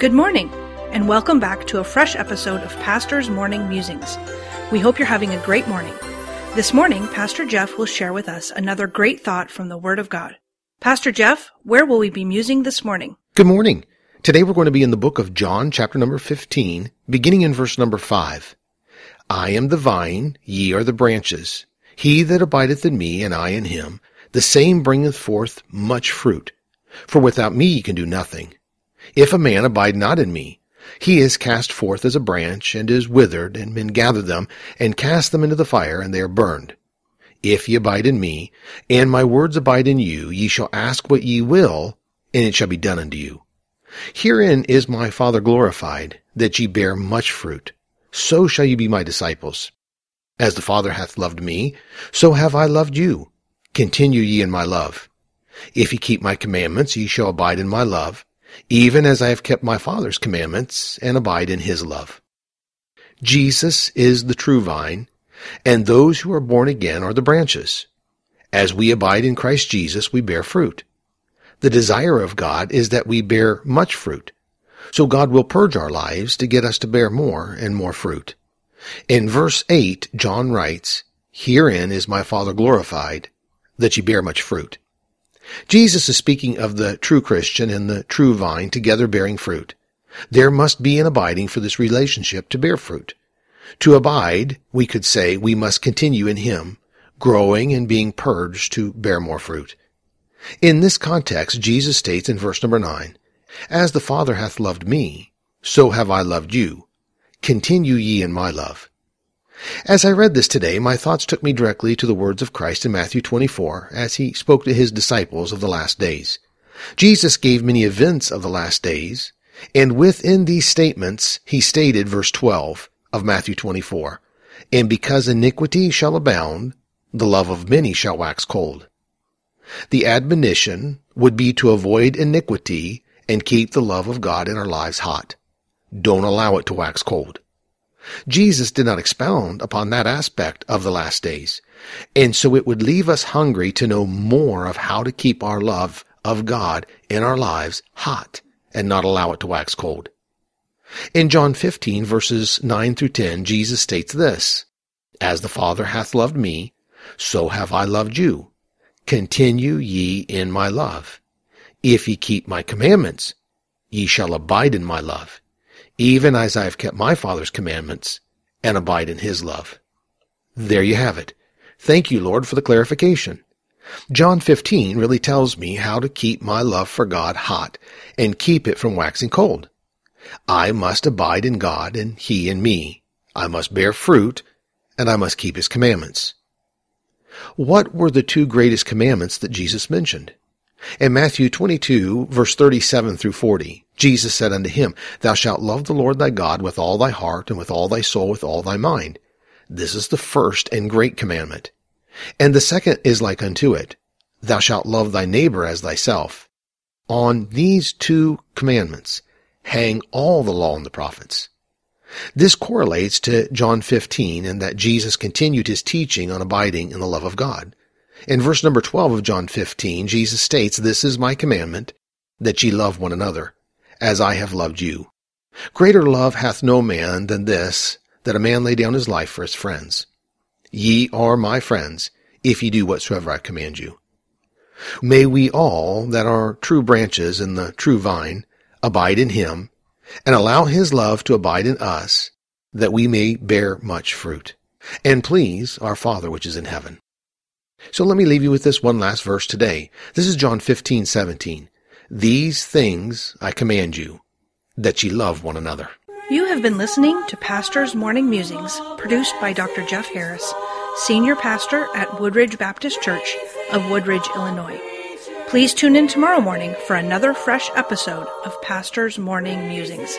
Good morning, and welcome back to a fresh episode of Pastor's Morning Musings. We hope you're having a great morning. This morning, Pastor Jeff will share with us another great thought from the Word of God. Pastor Jeff, where will we be musing this morning? Good morning. Today we're going to be in the book of John, chapter number 15, beginning in verse number 5. I am the vine, ye are the branches. He that abideth in me, and I in him, the same bringeth forth much fruit. For without me ye can do nothing. If a man abide not in me, he is cast forth as a branch, and is withered, and men gather them, and cast them into the fire, and they are burned. If ye abide in me, and my words abide in you, ye shall ask what ye will, and it shall be done unto you. Herein is my Father glorified, that ye bear much fruit. So shall ye be my disciples. As the Father hath loved me, so have I loved you. Continue ye in my love. If ye keep my commandments, ye shall abide in my love, even as I have kept my Father's commandments and abide in his love. Jesus is the true vine, and those who are born again are the branches. As we abide in Christ Jesus, we bear fruit. The desire of God is that we bear much fruit. So God will purge our lives to get us to bear more and more fruit. In verse 8, John writes, Herein is my Father glorified, that ye bear much fruit. Jesus is speaking of the true Christian and the true vine together bearing fruit. There must be an abiding for this relationship to bear fruit. To abide, we could say we must continue in Him, growing and being purged to bear more fruit. In this context, Jesus states in verse number 9, As the Father hath loved me, so have I loved you. Continue ye in my love. As I read this today, my thoughts took me directly to the words of Christ in Matthew 24 as he spoke to his disciples of the last days. Jesus gave many events of the last days, and within these statements he stated verse 12 of Matthew 24, And because iniquity shall abound, the love of many shall wax cold. The admonition would be to avoid iniquity and keep the love of God in our lives hot. Don't allow it to wax cold. Jesus did not expound upon that aspect of the last days. And so it would leave us hungry to know more of how to keep our love of God in our lives hot and not allow it to wax cold. In John 15 verses 9 through 10, Jesus states this, As the Father hath loved me, so have I loved you. Continue ye in my love. If ye keep my commandments, ye shall abide in my love even as I have kept my Father's commandments and abide in his love. There you have it. Thank you, Lord, for the clarification. John 15 really tells me how to keep my love for God hot and keep it from waxing cold. I must abide in God and He in me. I must bear fruit and I must keep His commandments. What were the two greatest commandments that Jesus mentioned? In Matthew 22 verse 37 through 40, Jesus said unto him, Thou shalt love the Lord thy God with all thy heart and with all thy soul with all thy mind. This is the first and great commandment. And the second is like unto it. Thou shalt love thy neighbor as thyself. On these two commandments hang all the law and the prophets. This correlates to John 15 in that Jesus continued his teaching on abiding in the love of God. In verse number 12 of John 15, Jesus states, This is my commandment, that ye love one another as I have loved you. Greater love hath no man than this, that a man lay down his life for his friends. Ye are my friends, if ye do whatsoever I command you. May we all that are true branches in the true vine abide in him, and allow his love to abide in us, that we may bear much fruit, and please our Father which is in heaven. So let me leave you with this one last verse today. This is John 15, 17. These things I command you, that ye love one another. You have been listening to Pastor's Morning Musings, produced by Dr. Jeff Harris, Senior Pastor at Woodridge Baptist Church of Woodridge, Illinois. Please tune in tomorrow morning for another fresh episode of Pastor's Morning Musings.